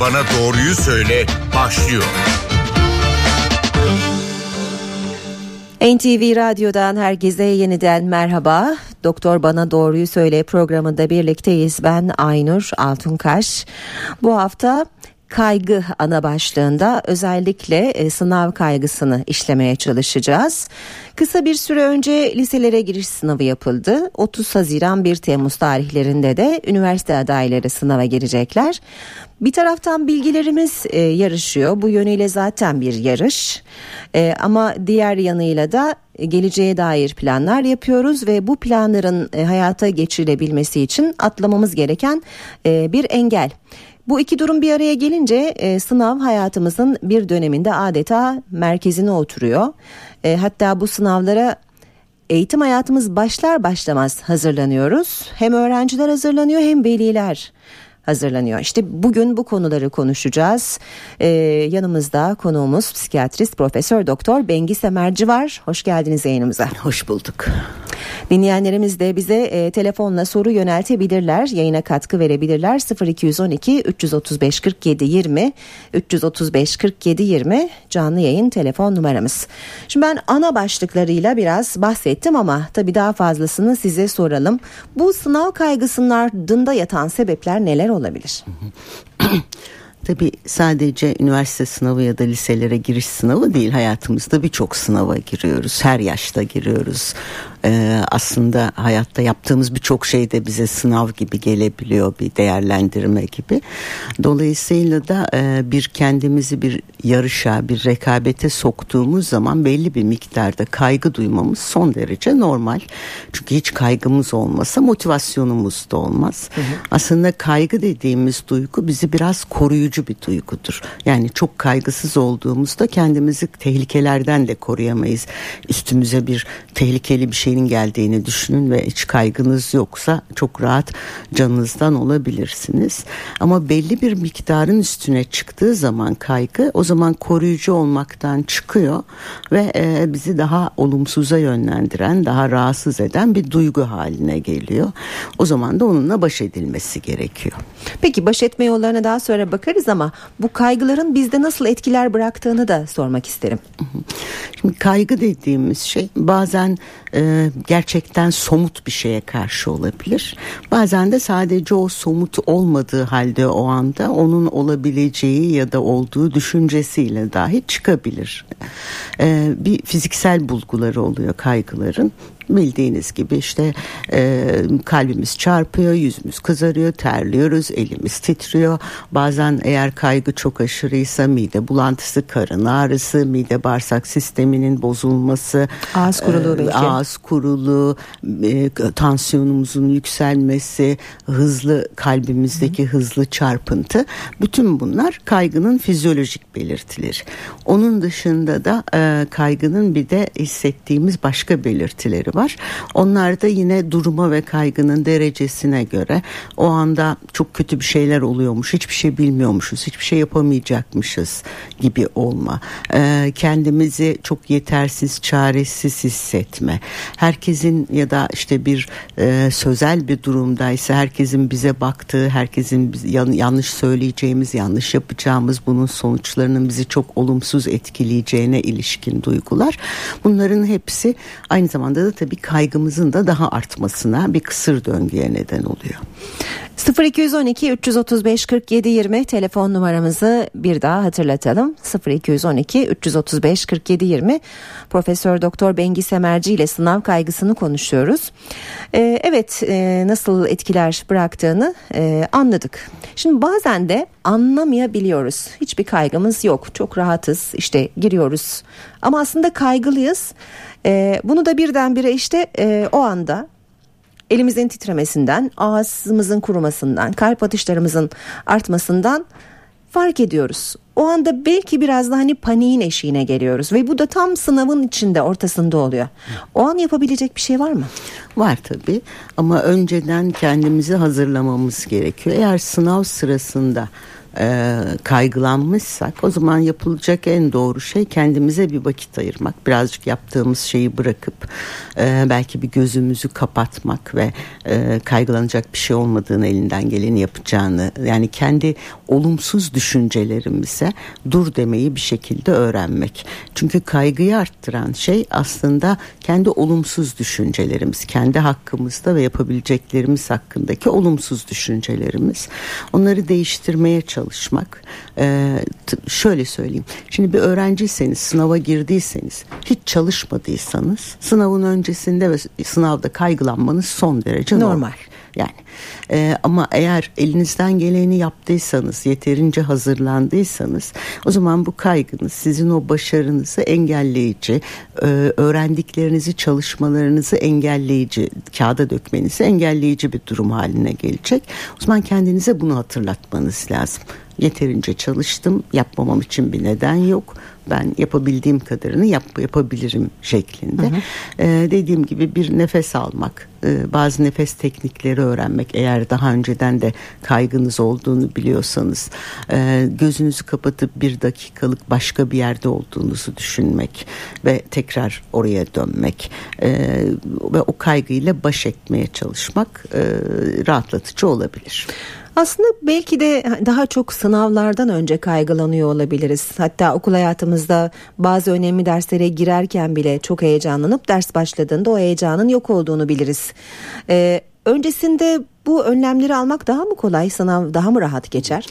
Bana Doğruyu Söyle başlıyor. NTV Radyo'dan herkese yeniden merhaba. Doktor Bana Doğruyu Söyle programında birlikteyiz. Ben Aynur Altunkaş. Bu hafta kaygı ana başlığında özellikle e, sınav kaygısını işlemeye çalışacağız. Kısa bir süre önce liselere giriş sınavı yapıldı. 30 Haziran 1 Temmuz tarihlerinde de üniversite adayları sınava girecekler. Bir taraftan bilgilerimiz e, yarışıyor. Bu yönüyle zaten bir yarış. E, ama diğer yanıyla da geleceğe dair planlar yapıyoruz ve bu planların e, hayata geçirilebilmesi için atlamamız gereken e, bir engel. Bu iki durum bir araya gelince e, sınav hayatımızın bir döneminde adeta merkezine oturuyor. E, hatta bu sınavlara eğitim hayatımız başlar başlamaz hazırlanıyoruz. Hem öğrenciler hazırlanıyor hem veliler hazırlanıyor. İşte bugün bu konuları konuşacağız. Ee, yanımızda konuğumuz psikiyatrist Profesör Doktor Bengi Semerci var. Hoş geldiniz yayınımıza. Hoş bulduk. Dinleyenlerimiz de bize e, telefonla soru yöneltebilirler. Yayına katkı verebilirler. 0212 335 47 20 335 47 20 canlı yayın telefon numaramız. Şimdi ben ana başlıklarıyla biraz bahsettim ama tabii daha fazlasını size soralım. Bu sınav kaygısının ardında yatan sebepler neler olabilir? Tabii sadece üniversite sınavı ya da liselere giriş sınavı değil hayatımızda birçok sınava giriyoruz. Her yaşta giriyoruz e, aslında hayatta yaptığımız birçok şey de bize sınav gibi gelebiliyor bir değerlendirme gibi. Dolayısıyla da e, bir kendimizi bir yarışa bir rekabete soktuğumuz zaman belli bir miktarda kaygı duymamız son derece normal. Çünkü hiç kaygımız olmasa motivasyonumuz da olmaz. Hı hı. Aslında kaygı dediğimiz duygu bizi biraz koruyucu bir duygudur. Yani çok kaygısız olduğumuzda kendimizi tehlikelerden de koruyamayız. Üstümüze bir tehlikeli bir şey şeyin geldiğini düşünün ve hiç kaygınız yoksa çok rahat canınızdan olabilirsiniz. Ama belli bir miktarın üstüne çıktığı zaman kaygı o zaman koruyucu olmaktan çıkıyor ve e, bizi daha olumsuza yönlendiren, daha rahatsız eden bir duygu haline geliyor. O zaman da onunla baş edilmesi gerekiyor. Peki baş etme yollarına daha sonra bakarız ama bu kaygıların bizde nasıl etkiler bıraktığını da sormak isterim. Şimdi kaygı dediğimiz şey bazen e, gerçekten somut bir şeye karşı olabilir. Bazen de sadece o somut olmadığı halde o anda onun olabileceği ya da olduğu düşüncesiyle dahi çıkabilir. E, bir fiziksel bulguları oluyor kaygıların bildiğiniz gibi işte e, kalbimiz çarpıyor, yüzümüz kızarıyor, terliyoruz, elimiz titriyor. Bazen eğer kaygı çok aşırıysa mide bulantısı, karın ağrısı, mide bağırsak sisteminin bozulması, ağız kuruluğu e, belki. Ağız kuruluğu, e, tansiyonumuzun yükselmesi, hızlı kalbimizdeki Hı. hızlı çarpıntı. Bütün bunlar kaygının fizyolojik belirtileri. Onun dışında da e, kaygının bir de hissettiğimiz başka belirtileri var var. Onlar da yine duruma ve kaygının derecesine göre o anda çok kötü bir şeyler oluyormuş, hiçbir şey bilmiyormuşuz, hiçbir şey yapamayacakmışız gibi olma. Ee, kendimizi çok yetersiz, çaresiz hissetme. Herkesin ya da işte bir e, sözel bir durumdaysa herkesin bize baktığı, herkesin yanlış söyleyeceğimiz, yanlış yapacağımız bunun sonuçlarının bizi çok olumsuz etkileyeceğine ilişkin duygular. Bunların hepsi aynı zamanda da tabii bir kaygımızın da daha artmasına bir kısır döngüye neden oluyor. 0212 335 47 20 telefon numaramızı bir daha hatırlatalım. 0212 335 47 20 Profesör Doktor Bengi Semerci ile sınav kaygısını konuşuyoruz. Ee, evet e, nasıl etkiler bıraktığını e, anladık. Şimdi bazen de anlamayabiliyoruz. Hiçbir kaygımız yok. Çok rahatız. İşte giriyoruz. Ama aslında kaygılıyız. E, bunu da birdenbire işte e, o anda elimizin titremesinden, ağzımızın kurumasından, kalp atışlarımızın artmasından fark ediyoruz. O anda belki biraz da hani paniğin eşiğine geliyoruz ve bu da tam sınavın içinde ortasında oluyor. O an yapabilecek bir şey var mı? Var tabii ama önceden kendimizi hazırlamamız gerekiyor. Eğer sınav sırasında e, kaygılanmışsak o zaman yapılacak en doğru şey kendimize bir vakit ayırmak. Birazcık yaptığımız şeyi bırakıp e, belki bir gözümüzü kapatmak ve e, kaygılanacak bir şey olmadığını elinden geleni yapacağını yani kendi olumsuz düşüncelerimize dur demeyi bir şekilde öğrenmek. Çünkü kaygıyı arttıran şey aslında kendi olumsuz düşüncelerimiz, kendi hakkımızda ve yapabileceklerimiz hakkındaki olumsuz düşüncelerimiz. Onları değiştirmeye çalışmak. Ee, şöyle söyleyeyim. Şimdi bir öğrenciyseniz, sınava girdiyseniz, hiç çalışmadıysanız sınavın öncesinde ve sınavda kaygılanmanız son derece normal. normal. Yani e, ama eğer elinizden geleni yaptıysanız, yeterince hazırlandıysanız o zaman bu kaygınız sizin o başarınızı engelleyici, e, öğrendiklerinizi, çalışmalarınızı engelleyici, kağıda dökmenizi engelleyici bir durum haline gelecek. O zaman kendinize bunu hatırlatmanız lazım. Yeterince çalıştım, yapmamam için bir neden yok ben yapabildiğim kadarını yap, yapabilirim şeklinde. Hı hı. Ee, dediğim gibi bir nefes almak, e, bazı nefes teknikleri öğrenmek eğer daha önceden de kaygınız olduğunu biliyorsanız e, gözünüzü kapatıp bir dakikalık başka bir yerde olduğunuzu düşünmek ve tekrar oraya dönmek e, ve o kaygıyla baş etmeye çalışmak e, rahatlatıcı olabilir. Aslında belki de daha çok sınavlardan önce kaygılanıyor olabiliriz. Hatta okul hayatımızda bazı önemli derslere girerken bile çok heyecanlanıp ders başladığında o heyecanın yok olduğunu biliriz. Ee, öncesinde bu önlemleri almak daha mı kolay, sınav daha mı rahat geçer?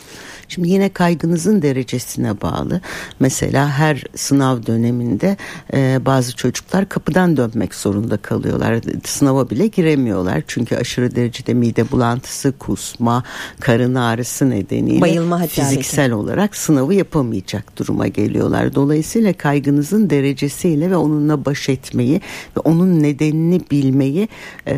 Şimdi yine kaygınızın derecesine bağlı. Mesela her sınav döneminde e, bazı çocuklar kapıdan dönmek zorunda kalıyorlar. Sınava bile giremiyorlar. Çünkü aşırı derecede mide bulantısı, kusma, karın ağrısı nedeniyle Bayılma fiziksel olarak sınavı yapamayacak duruma geliyorlar. Dolayısıyla kaygınızın derecesiyle ve onunla baş etmeyi ve onun nedenini bilmeyi e,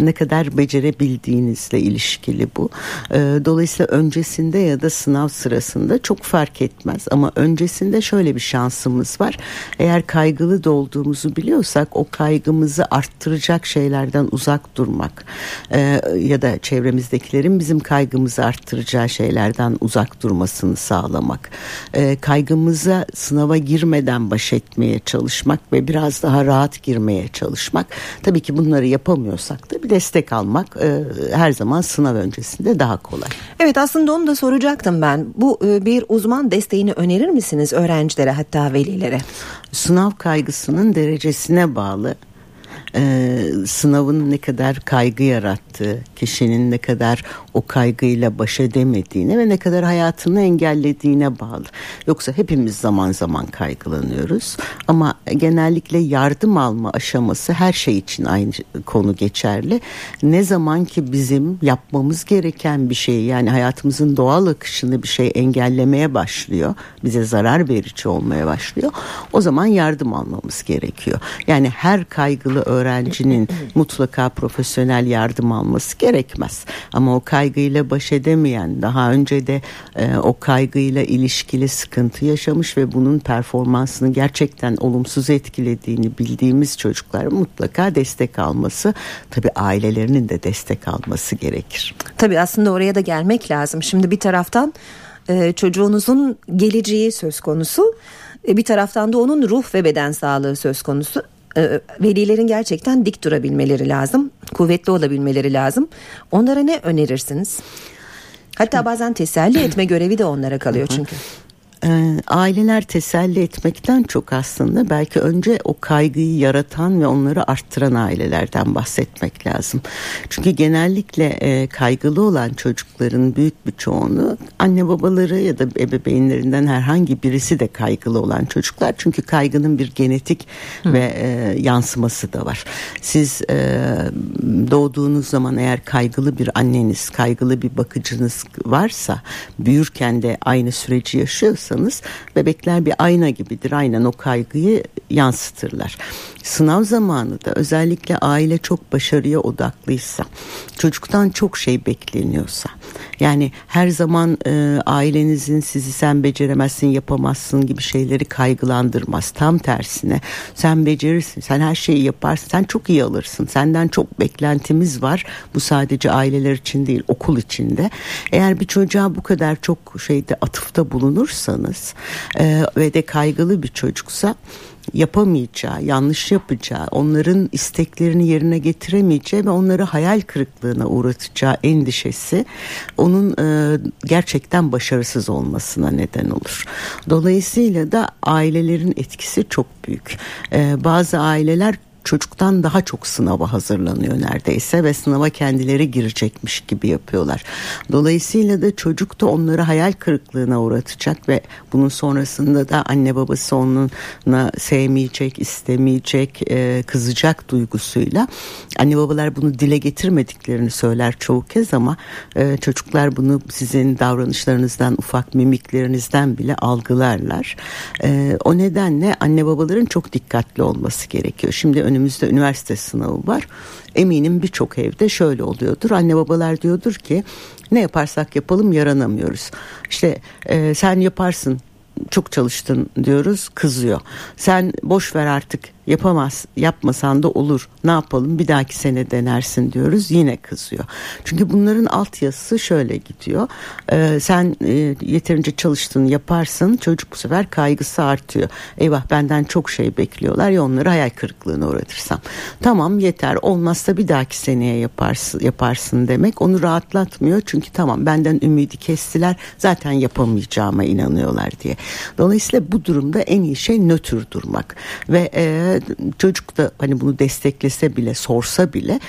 ne kadar becerebildiğinizle ilişkili bu. E, dolayısıyla öncesinde ya da sınav sırasında çok fark etmez. Ama öncesinde şöyle bir şansımız var. Eğer kaygılı da olduğumuzu biliyorsak o kaygımızı arttıracak şeylerden uzak durmak e, ya da çevremizdekilerin bizim kaygımızı arttıracağı şeylerden uzak durmasını sağlamak. E, kaygımıza sınava girmeden baş etmeye çalışmak ve biraz daha rahat girmeye çalışmak. Tabii ki bunları yapamıyorsak da bir destek almak e, her zaman sınav öncesinde daha kolay. Evet aslında onu da soracak soracaktım ben. Bu e, bir uzman desteğini önerir misiniz öğrencilere hatta velilere? Sınav kaygısının derecesine bağlı e, sınavın ne kadar kaygı yarattığı, kişinin ne kadar o kaygıyla baş edemediğine ve ne kadar hayatını engellediğine bağlı. Yoksa hepimiz zaman zaman kaygılanıyoruz ama genellikle yardım alma aşaması her şey için aynı konu geçerli. Ne zaman ki bizim yapmamız gereken bir şey yani hayatımızın doğal akışını bir şey engellemeye başlıyor, bize zarar verici olmaya başlıyor. O zaman yardım almamız gerekiyor. Yani her kaygılı öğrencinin mutlaka profesyonel yardım alması gerekmez. Ama o kaygıyla baş edemeyen, daha önce de e, o kaygıyla ilişkili sıkıntı yaşamış ve bunun performansını gerçekten olumsuz etkilediğini bildiğimiz çocuklar mutlaka destek alması, tabi ailelerinin de destek alması gerekir. Tabi aslında oraya da gelmek lazım. Şimdi bir taraftan e, çocuğunuzun geleceği söz konusu. E, bir taraftan da onun ruh ve beden sağlığı söz konusu. E, velilerin gerçekten dik durabilmeleri lazım. Kuvvetli olabilmeleri lazım. Onlara ne önerirsiniz? Hatta bazen teselli etme görevi de onlara kalıyor çünkü e, aileler teselli etmekten çok aslında belki önce o kaygıyı yaratan ve onları arttıran ailelerden bahsetmek lazım. Çünkü genellikle e, kaygılı olan çocukların büyük bir çoğunu anne babaları ya da ebeveynlerinden herhangi birisi de kaygılı olan çocuklar. Çünkü kaygının bir genetik Hı. ve e, yansıması da var. Siz e, doğduğunuz zaman eğer kaygılı bir anneniz, kaygılı bir bakıcınız varsa büyürken de aynı süreci yaşıyorsa yaparsanız bebekler bir ayna gibidir. Aynen o kaygıyı yansıtırlar. Sınav zamanı da özellikle aile çok başarıya odaklıysa, çocuktan çok şey bekleniyorsa, yani her zaman e, ailenizin sizi sen beceremezsin, yapamazsın gibi şeyleri kaygılandırmaz. Tam tersine sen becerirsin, sen her şeyi yaparsın, sen çok iyi alırsın. Senden çok beklentimiz var. Bu sadece aileler için değil, okul içinde. Eğer bir çocuğa bu kadar çok şeyde atıfta bulunursanız e, ve de kaygılı bir çocuksa yapamayacağı, yanlış yapacağı, onların isteklerini yerine getiremeyeceği ve onları hayal kırıklığına uğratacağı endişesi onun e, gerçekten başarısız olmasına neden olur. Dolayısıyla da ailelerin etkisi çok büyük. E, bazı aileler çocuktan daha çok sınava hazırlanıyor neredeyse ve sınava kendileri girecekmiş gibi yapıyorlar. Dolayısıyla da çocuk da onları hayal kırıklığına uğratacak ve bunun sonrasında da anne babası onunla sevmeyecek, istemeyecek, e, kızacak duygusuyla anne babalar bunu dile getirmediklerini söyler çoğu kez ama e, çocuklar bunu sizin davranışlarınızdan, ufak mimiklerinizden bile algılarlar. E, o nedenle anne babaların çok dikkatli olması gerekiyor. Şimdi önümüzde üniversite sınavı var. Eminim birçok evde şöyle oluyordur. Anne babalar diyordur ki ne yaparsak yapalım yaranamıyoruz. İşte e, sen yaparsın çok çalıştın diyoruz kızıyor. Sen boş ver artık yapamaz yapmasan da olur ne yapalım bir dahaki sene denersin diyoruz yine kızıyor. Çünkü bunların altyazısı şöyle gidiyor. Ee, sen e, yeterince çalıştın yaparsın çocuk bu sefer kaygısı artıyor. Eyvah benden çok şey bekliyorlar ya onları hayal kırıklığına uğratırsam. Tamam yeter olmazsa bir dahaki seneye yaparsın, yaparsın demek onu rahatlatmıyor. Çünkü tamam benden ümidi kestiler zaten yapamayacağıma inanıyorlar diye. Dolayısıyla bu durumda en iyi şey nötr durmak ve e, çocuk da hani bunu desteklese bile sorsa bile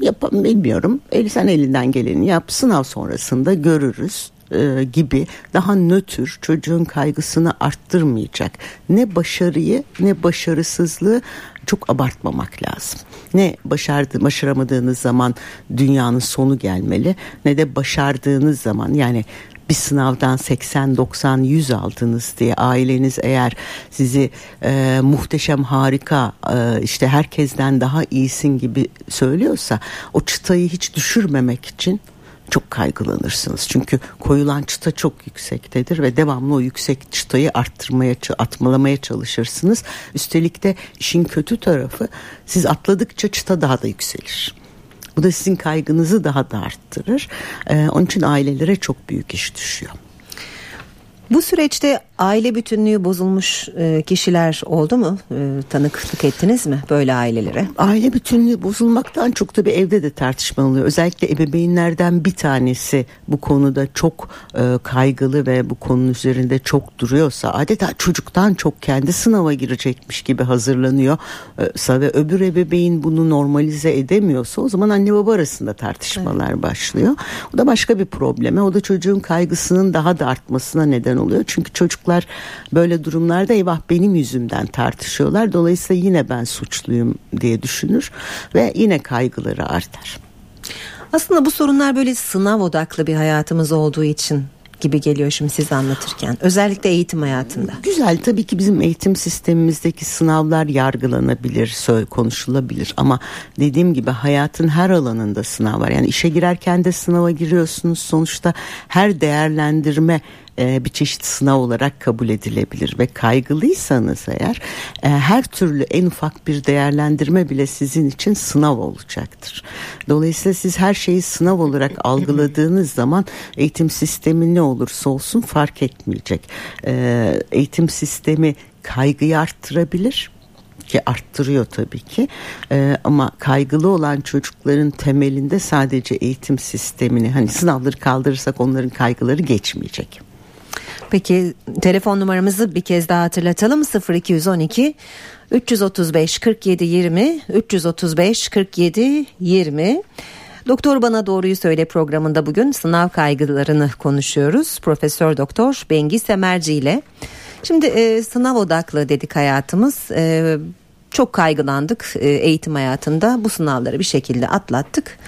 yapam bilmiyorum. El sen elinden geleni yap. Sınav sonrasında görürüz e, gibi daha nötr çocuğun kaygısını arttırmayacak. Ne başarıyı ne başarısızlığı çok abartmamak lazım. Ne başardı, başaramadığınız zaman dünyanın sonu gelmeli ne de başardığınız zaman yani bir sınavdan 80 90 100 aldınız diye aileniz eğer sizi e, muhteşem harika e, işte herkesten daha iyisin gibi söylüyorsa o çıtayı hiç düşürmemek için çok kaygılanırsınız. Çünkü koyulan çıta çok yüksektedir ve devamlı o yüksek çıtayı arttırmaya, atmalamaya çalışırsınız. Üstelik de işin kötü tarafı siz atladıkça çıta daha da yükselir. Bu da sizin kaygınızı daha da arttırır. Ee, onun için ailelere çok büyük iş düşüyor. Bu süreçte aile bütünlüğü bozulmuş e, kişiler oldu mu? E, tanıklık ettiniz mi böyle ailelere? Aile bütünlüğü bozulmaktan çok tabii evde de tartışma oluyor. Özellikle ebeveynlerden bir tanesi bu konuda çok e, kaygılı ve bu konunun üzerinde çok duruyorsa adeta çocuktan çok kendi sınava girecekmiş gibi hazırlanıyor. ve öbür ebeveyn bunu normalize edemiyorsa o zaman anne baba arasında tartışmalar evet. başlıyor. O da başka bir probleme. O da çocuğun kaygısının daha da artmasına neden oluyor. Çünkü çocuklar böyle durumlarda eyvah benim yüzümden tartışıyorlar. Dolayısıyla yine ben suçluyum diye düşünür ve yine kaygıları artar. Aslında bu sorunlar böyle sınav odaklı bir hayatımız olduğu için gibi geliyor şimdi siz anlatırken. Özellikle eğitim hayatında. Güzel tabii ki bizim eğitim sistemimizdeki sınavlar yargılanabilir, konuşulabilir ama dediğim gibi hayatın her alanında sınav var. Yani işe girerken de sınava giriyorsunuz. Sonuçta her değerlendirme e, bir çeşit sınav olarak kabul edilebilir ve kaygılıysanız eğer e, her türlü en ufak bir değerlendirme bile sizin için sınav olacaktır. Dolayısıyla siz her şeyi sınav olarak algıladığınız zaman eğitim sistemi ne olursa olsun fark etmeyecek. E, eğitim sistemi kaygıyı arttırabilir ki arttırıyor tabii ki ee, ama kaygılı olan çocukların temelinde sadece eğitim sistemini hani sınavları kaldırırsak onların kaygıları geçmeyecek. Peki telefon numaramızı bir kez daha hatırlatalım 0212 335 47 20 335 47 20 Doktor Bana Doğruyu Söyle programında bugün sınav kaygılarını konuşuyoruz. Profesör Doktor Bengi Semerci ile. Şimdi e, sınav odaklı dedik hayatımız. E, çok kaygılandık e, eğitim hayatında. Bu sınavları bir şekilde atlattık.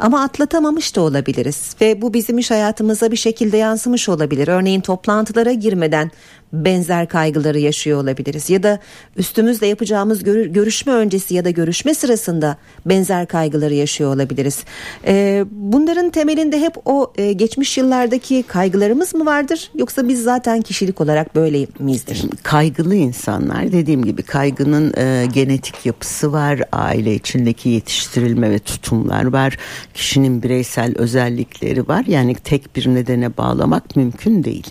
Ama atlatamamış da olabiliriz ve bu bizim iş hayatımıza bir şekilde yansımış olabilir. Örneğin toplantılara girmeden benzer kaygıları yaşıyor olabiliriz ya da üstümüzde yapacağımız görüşme öncesi ya da görüşme sırasında benzer kaygıları yaşıyor olabiliriz. Ee, bunların temelinde hep o e, geçmiş yıllardaki kaygılarımız mı vardır yoksa biz zaten kişilik olarak böyle miyizdir? Kaygılı insanlar dediğim gibi kaygının e, genetik yapısı var, aile içindeki yetiştirilme ve tutumlar var, kişinin bireysel özellikleri var. Yani tek bir nedene bağlamak mümkün değil.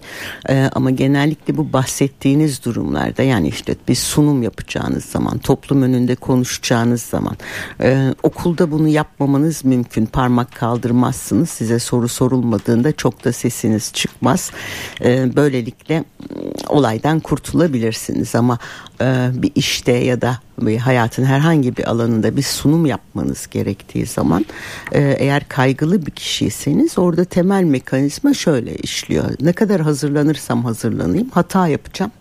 E, ama genellikle bu bahsettiğiniz durumlarda yani işte bir sunum yapacağınız zaman, toplum önünde konuşacağınız zaman, e, okulda bunu yapmamanız mümkün. Parmak kaldırmazsınız. Size soru sorulmadığında çok da sesiniz çıkmaz. E, böylelikle olaydan kurtulabilirsiniz ama e, bir işte ya da hayatın herhangi bir alanında bir sunum yapmanız gerektiği zaman e, eğer kaygılı bir kişiyseniz orada temel mekanizma şöyle işliyor. Ne kadar hazırlanırsam hazırlanayım hata yapacağım.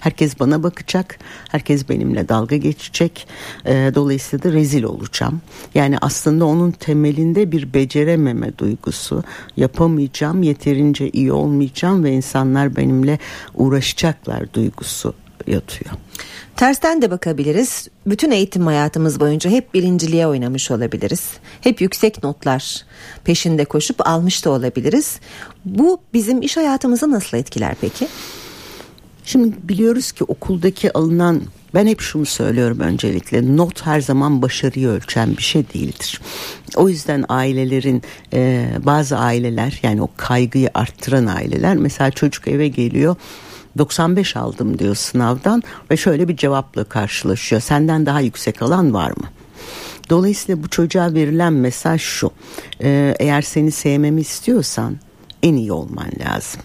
Herkes bana bakacak. Herkes benimle dalga geçecek. E, dolayısıyla da rezil olacağım. Yani aslında onun temelinde bir becerememe duygusu. Yapamayacağım, yeterince iyi olmayacağım ve insanlar benimle uğraşacaklar duygusu yatıyor. Tersten de bakabiliriz. Bütün eğitim hayatımız boyunca hep birinciliğe oynamış olabiliriz. Hep yüksek notlar peşinde koşup almış da olabiliriz. Bu bizim iş hayatımızı nasıl etkiler peki? Şimdi biliyoruz ki okuldaki alınan ben hep şunu söylüyorum öncelikle not her zaman başarıyı ölçen bir şey değildir. O yüzden ailelerin e, bazı aileler yani o kaygıyı arttıran aileler mesela çocuk eve geliyor 95 aldım diyor sınavdan ve şöyle bir cevapla karşılaşıyor. Senden daha yüksek alan var mı? Dolayısıyla bu çocuğa verilen mesaj şu. E, eğer seni sevmemi istiyorsan en iyi olman lazım.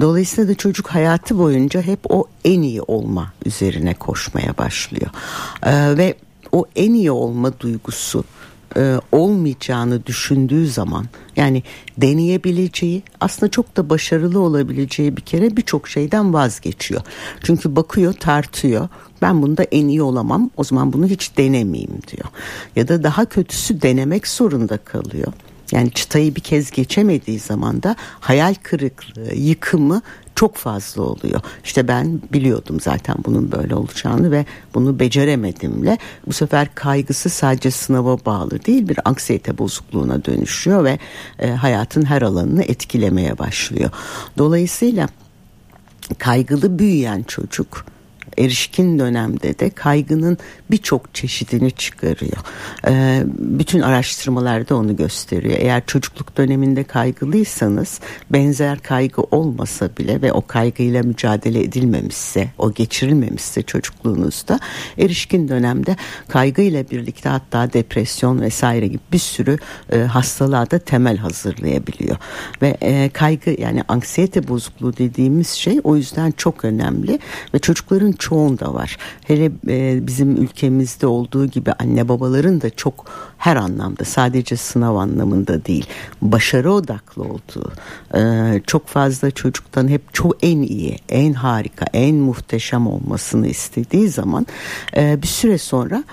Dolayısıyla da çocuk hayatı boyunca hep o en iyi olma üzerine koşmaya başlıyor. Ee, ve o en iyi olma duygusu e, olmayacağını düşündüğü zaman yani deneyebileceği aslında çok da başarılı olabileceği bir kere birçok şeyden vazgeçiyor. Çünkü bakıyor tartıyor ben bunda en iyi olamam o zaman bunu hiç denemeyeyim diyor. Ya da daha kötüsü denemek zorunda kalıyor. Yani çıtayı bir kez geçemediği zaman da hayal kırıklığı, yıkımı çok fazla oluyor. İşte ben biliyordum zaten bunun böyle olacağını ve bunu beceremedimle bu sefer kaygısı sadece sınava bağlı değil bir anksiyete bozukluğuna dönüşüyor ve e, hayatın her alanını etkilemeye başlıyor. Dolayısıyla kaygılı büyüyen çocuk erişkin dönemde de kaygının birçok çeşidini çıkarıyor. Ee, bütün araştırmalarda onu gösteriyor. Eğer çocukluk döneminde kaygılıysanız benzer kaygı olmasa bile ve o kaygıyla mücadele edilmemişse, o geçirilmemişse çocukluğunuzda erişkin dönemde kaygıyla birlikte hatta depresyon vesaire gibi bir sürü e, hastalığa da temel hazırlayabiliyor. Ve e, kaygı yani anksiyete bozukluğu dediğimiz şey o yüzden çok önemli ve çocukların çoğunda var. Hele e, bizim ülkemizde olduğu gibi anne babaların da çok her anlamda sadece sınav anlamında değil başarı odaklı olduğu e, çok fazla çocuktan hep çok en iyi en harika en muhteşem olmasını istediği zaman e, bir süre sonra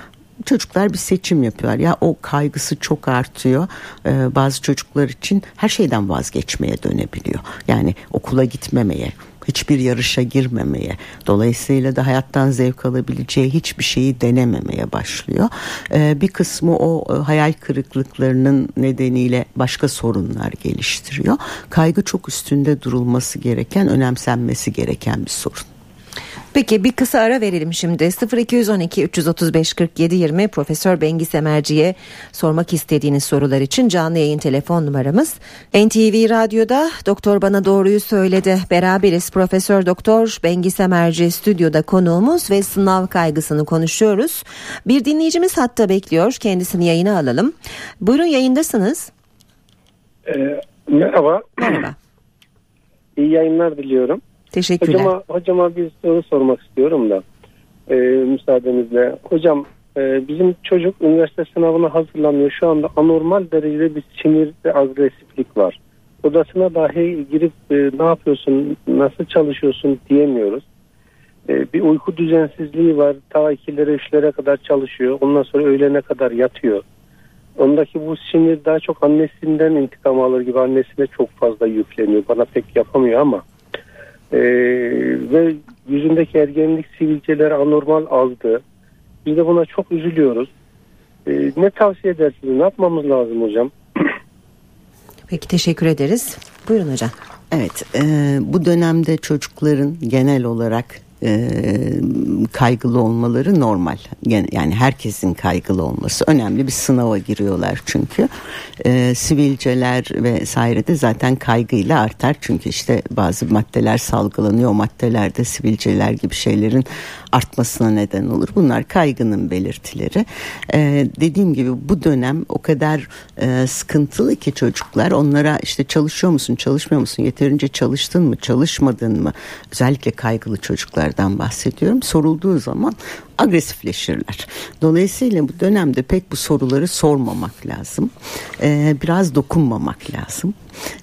çocuklar bir seçim yapıyorlar. Ya o kaygısı çok artıyor. Ee, bazı çocuklar için her şeyden vazgeçmeye dönebiliyor. Yani okula gitmemeye, hiçbir yarışa girmemeye, dolayısıyla da hayattan zevk alabileceği hiçbir şeyi denememeye başlıyor. Ee, bir kısmı o e, hayal kırıklıklarının nedeniyle başka sorunlar geliştiriyor. Kaygı çok üstünde durulması gereken, önemsenmesi gereken bir sorun. Peki bir kısa ara verelim şimdi. 0212 335 47 20 Profesör Bengi Semerci'ye sormak istediğiniz sorular için canlı yayın telefon numaramız. NTV Radyo'da Doktor Bana Doğruyu Söyledi. Beraberiz Profesör Doktor Bengi Semerci stüdyoda konuğumuz ve sınav kaygısını konuşuyoruz. Bir dinleyicimiz hatta bekliyor. Kendisini yayına alalım. Buyurun yayındasınız. Ee, merhaba. Merhaba. İyi yayınlar diliyorum. Teşekkürler. Hocama, hocama bir soru sormak istiyorum da e, müsaadenizle. Hocam e, bizim çocuk üniversite sınavına hazırlanıyor. Şu anda anormal derecede bir sinir ve agresiflik var. Odasına dahi girip e, ne yapıyorsun, nasıl çalışıyorsun diyemiyoruz. E, bir uyku düzensizliği var. Ta ikilere üçlere kadar çalışıyor. Ondan sonra öğlene kadar yatıyor. Ondaki bu sinir daha çok annesinden intikam alır gibi annesine çok fazla yükleniyor. Bana pek yapamıyor ama e, ve yüzündeki ergenlik sivilceleri anormal azdı. Biz de buna çok üzülüyoruz. E, ne tavsiye edersiniz? Ne yapmamız lazım hocam? Peki teşekkür ederiz. Buyurun hocam. Evet e, bu dönemde çocukların genel olarak e, kaygılı olmaları normal. Yani herkesin kaygılı olması önemli bir sınava giriyorlar çünkü. E, sivilceler vesaire de zaten kaygıyla artar. Çünkü işte bazı maddeler salgılanıyor. O maddelerde sivilceler gibi şeylerin artmasına neden olur. Bunlar kaygının belirtileri. Ee, dediğim gibi bu dönem o kadar e, sıkıntılı ki çocuklar onlara işte çalışıyor musun çalışmıyor musun yeterince çalıştın mı çalışmadın mı özellikle kaygılı çocuklardan bahsediyorum sorulduğu zaman agresifleşirler. Dolayısıyla bu dönemde pek bu soruları sormamak lazım. Ee, biraz dokunmamak lazım.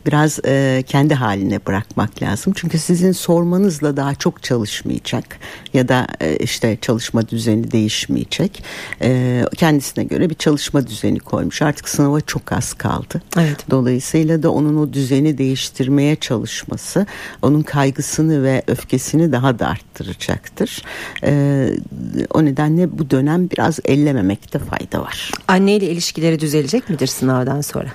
Biraz e, kendi haline bırakmak lazım. Çünkü sizin sormanızla daha çok çalışmayacak ya da e, işte çalışma düzeni değişmeyecek. E, kendisine göre bir çalışma düzeni koymuş. Artık sınava çok az kaldı. Evet. Dolayısıyla da onun o düzeni değiştirmeye çalışması onun kaygısını ve öfkesini daha da arttıracaktır. E, o nedenle bu dönem biraz ellememekte fayda var. Anne ile ilişkileri düzelecek midir sınavdan sonra?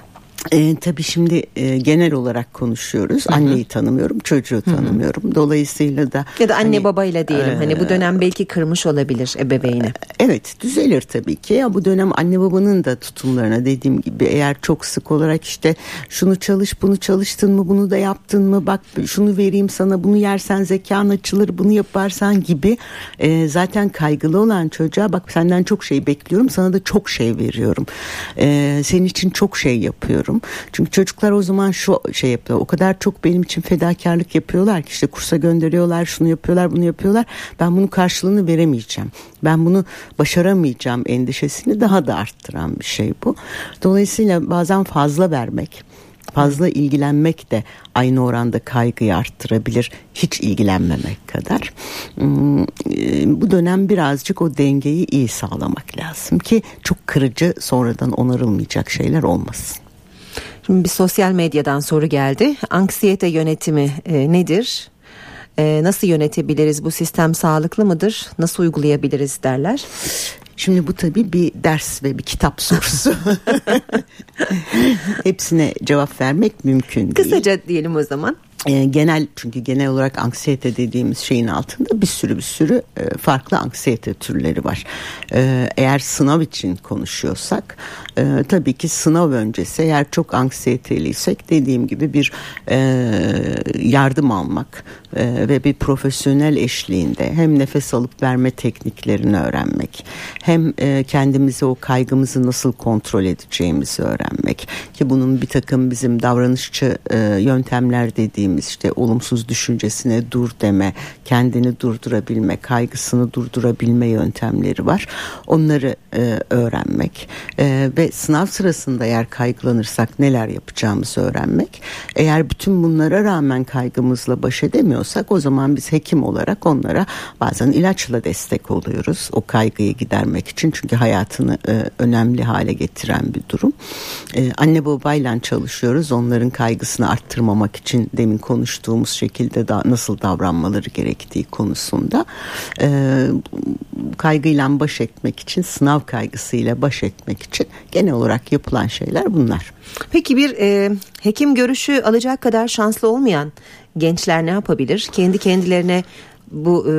E, tabii şimdi e, genel olarak konuşuyoruz. Hı-hı. Anneyi tanımıyorum, çocuğu tanımıyorum. Hı-hı. Dolayısıyla da ya da anne hani, babayla diyelim. E, hani bu dönem belki kırmış olabilir ebeveyni. Evet, düzelir tabii ki. Ya bu dönem anne babanın da tutumlarına dediğim gibi eğer çok sık olarak işte şunu çalış, bunu çalıştın mı, bunu da yaptın mı? Bak şunu vereyim sana, bunu yersen zekan açılır, bunu yaparsan gibi e, zaten kaygılı olan çocuğa bak senden çok şey bekliyorum, sana da çok şey veriyorum. E, senin için çok şey yapıyorum düşünüyorum. Çünkü çocuklar o zaman şu şey yapıyor. O kadar çok benim için fedakarlık yapıyorlar ki işte kursa gönderiyorlar, şunu yapıyorlar, bunu yapıyorlar. Ben bunun karşılığını veremeyeceğim. Ben bunu başaramayacağım endişesini daha da arttıran bir şey bu. Dolayısıyla bazen fazla vermek fazla ilgilenmek de aynı oranda kaygıyı arttırabilir hiç ilgilenmemek kadar. Hmm, e, bu dönem birazcık o dengeyi iyi sağlamak lazım ki çok kırıcı sonradan onarılmayacak şeyler olmasın. Şimdi bir sosyal medyadan soru geldi. Anksiyete yönetimi e, nedir? E, nasıl yönetebiliriz? Bu sistem sağlıklı mıdır? Nasıl uygulayabiliriz derler. Şimdi bu tabii bir ders ve bir kitap sorusu. Hepsine cevap vermek mümkün değil. Kısaca diyelim o zaman e, genel çünkü genel olarak anksiyete dediğimiz şeyin altında bir sürü bir sürü e, farklı anksiyete türleri var. E, eğer sınav için konuşuyorsak e, tabii ki sınav öncesi eğer çok anksiyeteliysek dediğim gibi bir e, yardım almak ve bir profesyonel eşliğinde hem nefes alıp verme tekniklerini öğrenmek hem e, kendimizi o kaygımızı nasıl kontrol edeceğimizi öğrenmek ki bunun bir takım bizim davranışçı yöntemler dediğimiz işte olumsuz düşüncesine dur deme kendini durdurabilme kaygısını durdurabilme yöntemleri var onları e, öğrenmek e, ve sınav sırasında eğer kaygılanırsak neler yapacağımızı öğrenmek. Eğer bütün bunlara rağmen kaygımızla baş edemiyorsak o zaman biz hekim olarak onlara bazen ilaçla destek oluyoruz. O kaygıyı gidermek için çünkü hayatını e, önemli hale getiren bir durum. E, anne babayla çalışıyoruz onların kaygısını arttırmamak için demin konuştuğumuz şekilde da nasıl davranmaları gerektiği konusunda e, kaygıyla baş etmek için sınav kaygısıyla baş etmek için genel olarak yapılan şeyler bunlar. Peki bir e, hekim görüşü alacak kadar şanslı olmayan gençler ne yapabilir? Kendi kendilerine bu e,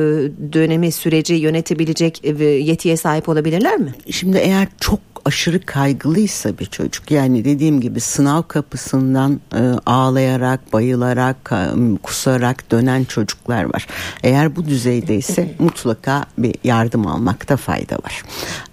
dönemi süreci yönetebilecek e, yetiye sahip olabilirler mi? Şimdi eğer çok aşırı kaygılıysa bir çocuk yani dediğim gibi sınav kapısından e, ağlayarak, bayılarak, e, kusarak dönen çocuklar var. Eğer bu düzeydeyse mutlaka bir yardım almakta fayda var.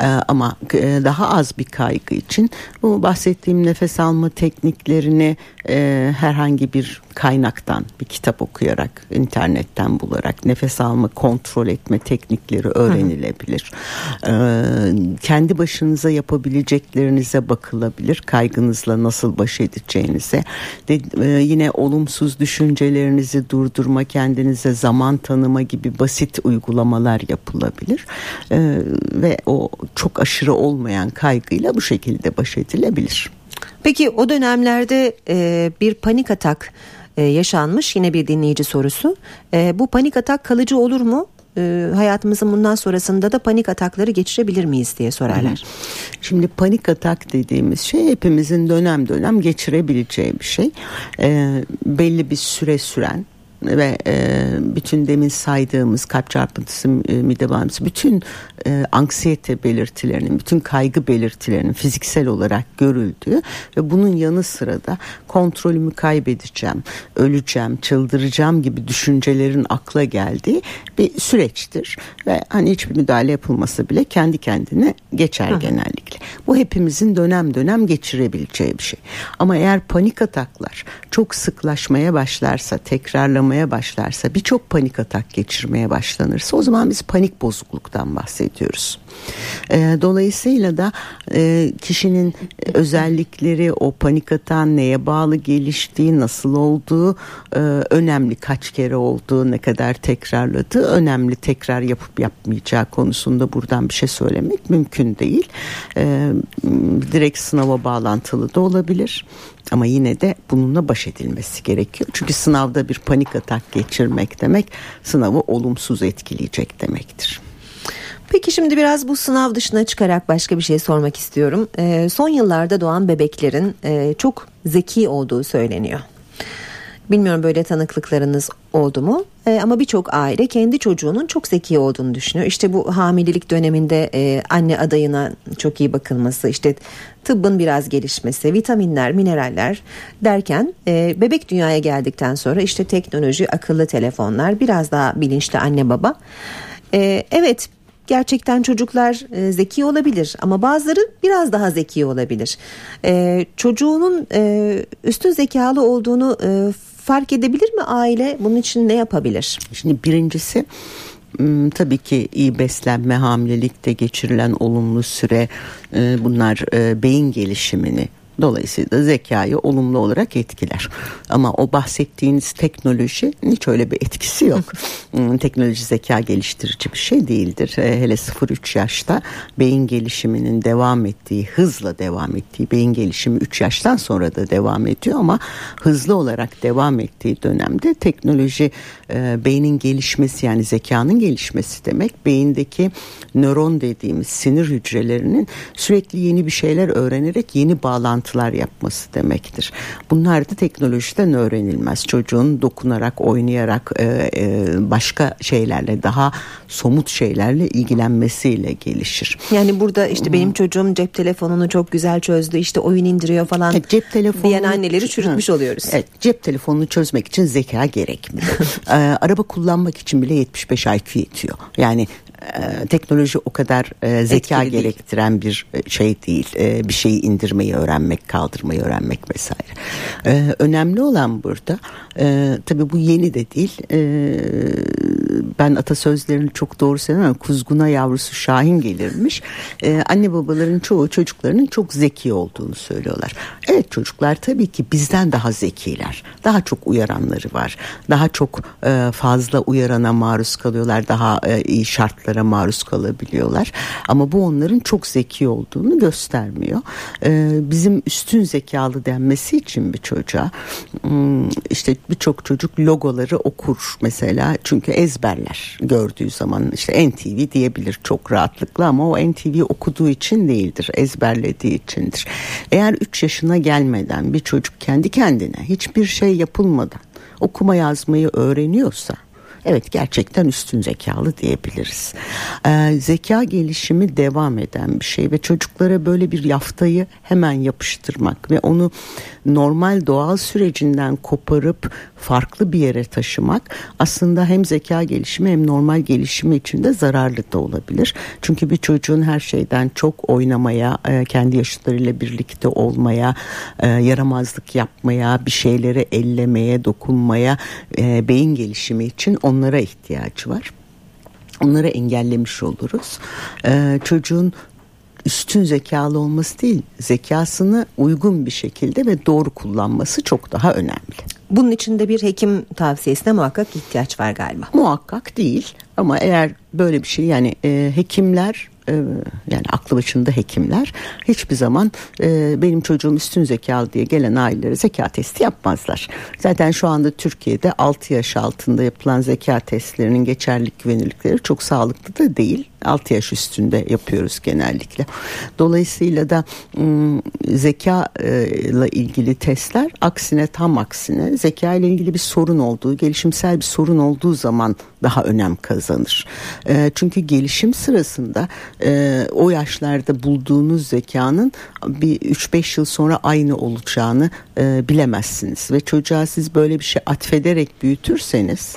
E, ama e, daha az bir kaygı için bu bahsettiğim nefes alma tekniklerini e, herhangi bir kaynaktan bir kitap okuyarak internetten bularak nefes alma kontrol etme teknikleri öğrenilebilir. Ee, kendi başınıza yapabileceğiniz yapabileceklerinize bakılabilir. Kaygınızla nasıl baş edeceğinize. De, e, yine olumsuz düşüncelerinizi durdurma, kendinize zaman tanıma gibi basit uygulamalar yapılabilir. E, ve o çok aşırı olmayan kaygıyla bu şekilde baş edilebilir. Peki o dönemlerde e, bir panik atak e, yaşanmış yine bir dinleyici sorusu. E, bu panik atak kalıcı olur mu? E, hayatımızın bundan sonrasında da panik atakları geçirebilir miyiz diye sorarlar. Şimdi panik atak dediğimiz şey hepimizin dönem dönem geçirebileceği bir şey. E, belli bir süre süren ve e, bütün demin saydığımız kalp çarpıntısı, e, mide bulantısı, bütün e, anksiyete belirtilerinin, bütün kaygı belirtilerinin fiziksel olarak görüldüğü ve bunun yanı sıra da kontrolümü kaybedeceğim, öleceğim, çıldıracağım gibi düşüncelerin akla geldiği bir süreçtir ve hani hiçbir müdahale yapılmasa bile kendi kendine geçer Hı. genellikle. Bu hepimizin dönem dönem geçirebileceği bir şey. Ama eğer panik ataklar çok sıklaşmaya başlarsa, tekrarlamaya olmaya başlarsa birçok panik atak geçirmeye başlanırsa o zaman biz panik bozukluktan bahsediyoruz. E, dolayısıyla da e, kişinin özellikleri o panik atan neye bağlı geliştiği nasıl olduğu e, önemli kaç kere olduğu ne kadar tekrarladığı önemli tekrar yapıp yapmayacağı konusunda buradan bir şey söylemek mümkün değil. E, direkt sınava bağlantılı da olabilir. Ama yine de bununla baş edilmesi gerekiyor. Çünkü sınavda bir panik atak geçirmek demek sınavı olumsuz etkileyecek demektir. Peki şimdi biraz bu sınav dışına çıkarak başka bir şey sormak istiyorum. Ee, son yıllarda doğan bebeklerin e, çok zeki olduğu söyleniyor. Bilmiyorum böyle tanıklıklarınız oldu mu? E, ama birçok aile kendi çocuğunun çok zeki olduğunu düşünüyor. İşte bu hamilelik döneminde e, anne adayına çok iyi bakılması, işte tıbbın biraz gelişmesi, vitaminler, mineraller derken e, bebek dünyaya geldikten sonra işte teknoloji, akıllı telefonlar, biraz daha bilinçli anne baba. E, evet gerçekten çocuklar e, zeki olabilir ama bazıları biraz daha zeki olabilir. E, çocuğunun e, üstün zekalı olduğunu e, fark edebilir mi aile? Bunun için ne yapabilir? Şimdi birincisi tabii ki iyi beslenme, hamilelikte geçirilen olumlu süre e, bunlar e, beyin gelişimini Dolayısıyla zekayı olumlu olarak etkiler. Ama o bahsettiğiniz teknoloji hiç öyle bir etkisi yok. Hmm, teknoloji zeka geliştirici bir şey değildir. E, hele 0-3 yaşta beyin gelişiminin devam ettiği, hızla devam ettiği, beyin gelişimi 3 yaştan sonra da devam ediyor ama hızlı olarak devam ettiği dönemde teknoloji e, beynin gelişmesi yani zekanın gelişmesi demek beyindeki nöron dediğimiz sinir hücrelerinin sürekli yeni bir şeyler öğrenerek yeni bağlantılar yapması demektir. Bunlar da teknolojiden öğrenilmez. Çocuğun dokunarak, oynayarak e, e, başka şeylerle daha somut şeylerle ilgilenmesiyle gelişir. Yani burada işte benim çocuğum cep telefonunu çok güzel çözdü işte oyun indiriyor falan evet, cep telefonu, diyen anneleri çürütmüş oluyoruz. Evet, cep telefonunu çözmek için zeka gerekmiyor. ee, araba kullanmak için bile 75 IQ yetiyor. Yani e, teknoloji o kadar e, zeka Etkili gerektiren değil. bir e, şey değil. E, bir şeyi indirmeyi öğrenmek, kaldırmayı öğrenmek vesaire. E, önemli olan burada e, tabii bu yeni de değil. E, ben atasözlerini çok doğru söylüyorum kuzguna yavrusu Şahin gelirmiş. E, anne babaların çoğu çocuklarının çok zeki olduğunu söylüyorlar. Evet çocuklar tabii ki bizden daha zekiler. Daha çok uyaranları var. Daha çok e, fazla uyarana maruz kalıyorlar. Daha e, iyi şartlara maruz kalabiliyorlar. Ama bu onların çok zeki olduğunu göstermiyor. E, bizim üstün zekalı denmesi için bir çocuğa hmm, işte birçok çocuk logoları okur mesela çünkü ezberler gördüğü zaman işte NTV diyebilir çok rahatlıkla ama o NTV okuduğu için değildir ezberlediği içindir. Eğer 3 yaşına gelmeden bir çocuk kendi kendine hiçbir şey yapılmadan okuma yazmayı öğreniyorsa Evet gerçekten üstün zekalı diyebiliriz. Ee, zeka gelişimi devam eden bir şey ve çocuklara böyle bir yaftayı hemen yapıştırmak ve onu normal doğal sürecinden koparıp farklı bir yere taşımak aslında hem zeka gelişimi hem normal gelişimi için de zararlı da olabilir. Çünkü bir çocuğun her şeyden çok oynamaya, e, kendi yaşıtlarıyla birlikte olmaya, e, yaramazlık yapmaya, bir şeyleri ellemeye, dokunmaya, e, beyin gelişimi için onlara ihtiyacı var. Onları engellemiş oluruz. Çocuğun üstün zekalı olması değil zekasını uygun bir şekilde ve doğru kullanması çok daha önemli. Bunun için de bir hekim tavsiyesine muhakkak ihtiyaç var galiba. Muhakkak değil ama eğer böyle bir şey yani e, hekimler yani aklı başında hekimler hiçbir zaman e, benim çocuğum üstün zekalı diye gelen ailelere zeka testi yapmazlar. Zaten şu anda Türkiye'de 6 yaş altında yapılan zeka testlerinin geçerlilik güvenilirlikleri çok sağlıklı da değil. 6 yaş üstünde yapıyoruz genellikle. Dolayısıyla da zeka ile ilgili testler aksine tam aksine zeka ile ilgili bir sorun olduğu, gelişimsel bir sorun olduğu zaman daha önem kazanır. Çünkü gelişim sırasında o yaşlarda bulduğunuz zekanın bir 3-5 yıl sonra aynı olacağını bilemezsiniz ve çocuğa siz böyle bir şey atfederek büyütürseniz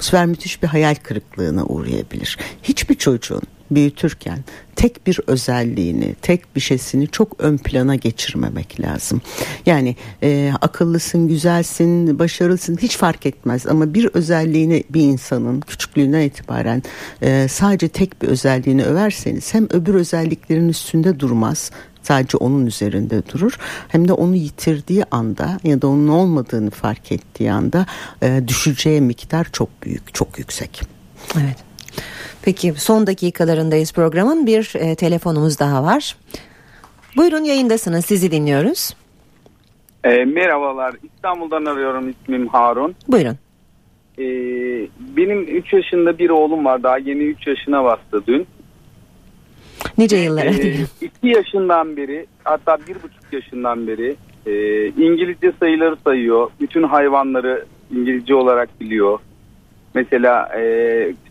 bu sefer müthiş bir hayal kırıklığına uğrayabilir. Hiçbir çocuğun büyütürken tek bir özelliğini, tek bir şeysini çok ön plana geçirmemek lazım. Yani e, akıllısın, güzelsin, başarılısın hiç fark etmez ama bir özelliğini bir insanın küçüklüğünden itibaren e, sadece tek bir özelliğini överseniz hem öbür özelliklerin üstünde durmaz sadece onun üzerinde durur hem de onu yitirdiği anda ya da onun olmadığını fark ettiği anda e, düşeceği miktar çok büyük çok yüksek. Evet. Peki son dakikalarındayız programın bir e, telefonumuz daha var. Buyurun yayındasınız sizi dinliyoruz. E, merhabalar İstanbul'dan arıyorum ismim Harun. Buyurun. E, benim 3 yaşında bir oğlum var daha yeni 3 yaşına bastı dün. Nice yıllara e, diyelim. 2 yaşından beri hatta 1,5 yaşından beri e, İngilizce sayıları sayıyor. Bütün hayvanları İngilizce olarak biliyor. Mesela e,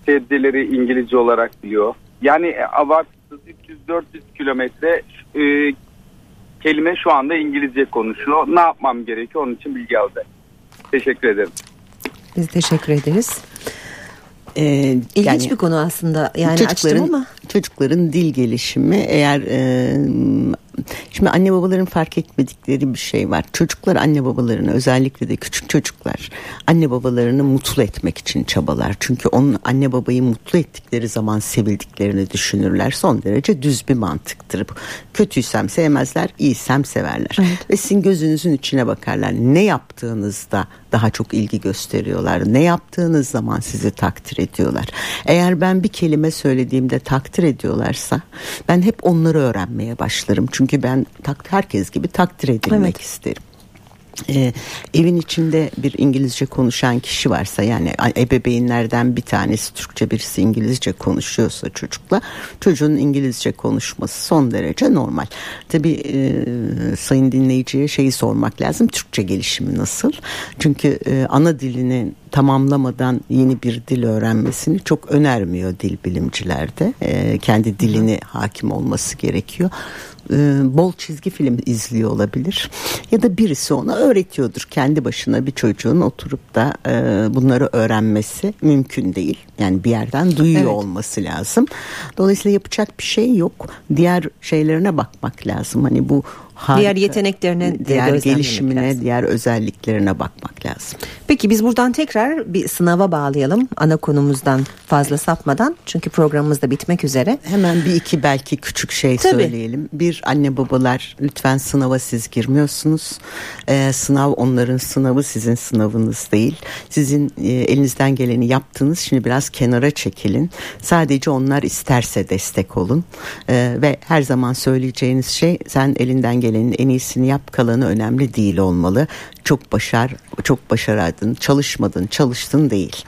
sebzeleri İngilizce olarak biliyor. Yani e, abartısız 300-400 kilometre e, kelime şu anda İngilizce konuşuyor. Ne yapmam gerekiyor onun için bilgi aldı. Teşekkür ederim. Biz teşekkür ederiz. Ee, İlginç yani bir konu aslında yani çocukların, açtım ama. Çocukların dil gelişimi eğer e, Şimdi anne babaların fark etmedikleri bir şey var. Çocuklar anne babalarını özellikle de küçük çocuklar anne babalarını mutlu etmek için çabalar. Çünkü onun anne babayı mutlu ettikleri zaman sevildiklerini düşünürler. Son derece düz bir mantıktır bu. Kötüysem sevmezler, iyiysem severler. Evet. Ve sizin gözünüzün içine bakarlar. Ne yaptığınızda daha çok ilgi gösteriyorlar. Ne yaptığınız zaman sizi takdir ediyorlar. Eğer ben bir kelime söylediğimde takdir ediyorlarsa ben hep onları öğrenmeye başlarım. Çünkü ben herkes gibi takdir edilmek evet. isterim ee, evin içinde bir İngilizce konuşan kişi varsa yani ebeveynlerden bir tanesi Türkçe birisi İngilizce konuşuyorsa çocukla çocuğun İngilizce konuşması son derece normal. Tabi e, sayın dinleyiciye şeyi sormak lazım Türkçe gelişimi nasıl? Çünkü e, ana dilini tamamlamadan yeni bir dil öğrenmesini çok önermiyor dil bilimcilerde. E, kendi dilini hakim olması gerekiyor. E, bol çizgi film izliyor olabilir. Ya da birisi ona öğretiyordur. Kendi başına bir çocuğun oturup da e, bunları öğrenmesi mümkün değil. Yani bir yerden duyuyor evet. olması lazım. Dolayısıyla yapacak bir şey yok. Diğer şeylerine bakmak lazım. Hani bu harika, diğer yeteneklerine, diğer gelişimine, lazım. diğer özelliklerine bakmak lazım. Peki biz buradan tekrar bir sınava bağlayalım ana konumuzdan fazla sapmadan çünkü programımız da bitmek üzere. Hemen bir iki belki küçük şey Tabii. söyleyelim. Bir anne babalar lütfen sınava siz girmiyorsunuz. Ee, sınav onların sınavı sizin sınavınız değil. Sizin e, elinizden geleni yaptınız. Şimdi biraz kenara çekilin. Sadece onlar isterse destek olun. Ee, ve her zaman söyleyeceğiniz şey sen elinden gelenin en iyisini yap kalanı önemli değil olmalı. Çok başar, çok başaradın, çalışmadın, çalıştın değil.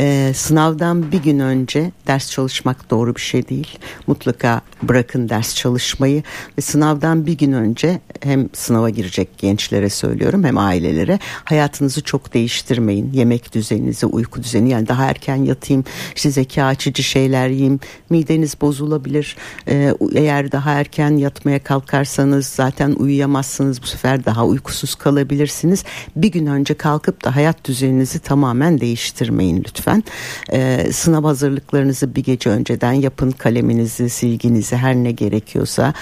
Ee, sınavdan bir gün önce ders çalışmak doğru bir şey değil. Mutlaka bırakın ders çalışmayı ve sınavdan bir gün önce hem sınava girecek gençlere söylüyorum hem ailelere hayatınızı çok değiştirmeyin. Yemek düzeninizi, uyku düzeni yani daha erken yatayım, işte zeka açıcı şeyler yiyeyim, mideniz bozulabilir. Ee, eğer daha erken yatmaya kalkarsanız zaten uyuyamazsınız bu sefer daha uykusuz kalabilirsiniz. Bir gün önce kalkıp da hayat düzeninizi tamamen değiştirmeyin lütfen. Ee, sınav hazırlıklarınızı bir gece önceden yapın kaleminizi, silginizi her ne gerekiyorsa.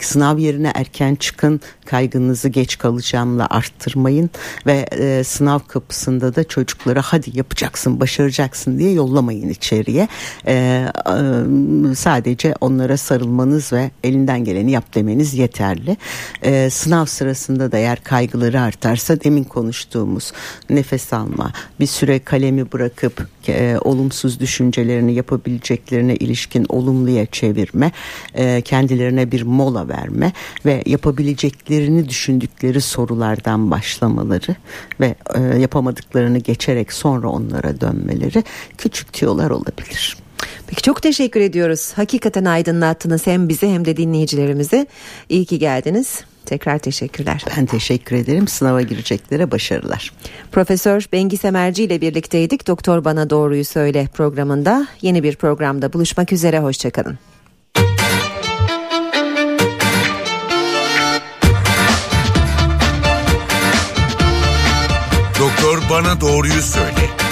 Sınav yerine erken çıkın kaygınızı geç kalacağımla arttırmayın ve e, sınav kapısında da çocuklara hadi yapacaksın başaracaksın diye yollamayın içeriye. E, e, sadece onlara sarılmanız ve elinden geleni yap demeniz yeterli. E, sınav sırasında da eğer kaygıları artarsa demin konuştuğumuz nefes alma, bir süre kalemi bırakıp e, olumsuz düşüncelerini yapabileceklerine ilişkin olumluya çevirme, e, kendilerine bir mola verme ve yapabileceklerini düşündükleri sorulardan başlamaları ve e, yapamadıklarını geçerek sonra onlara dönmeleri küçük tüyolar olabilir. Peki çok teşekkür ediyoruz. Hakikaten aydınlattınız hem bizi hem de dinleyicilerimizi. İyi ki geldiniz. Tekrar teşekkürler. Ben teşekkür ederim. Sınava gireceklere başarılar. Profesör Bengi Semerci ile birlikteydik. Doktor Bana Doğruyu Söyle programında. Yeni bir programda buluşmak üzere. Hoşçakalın. Bana Doğruyu Söyle.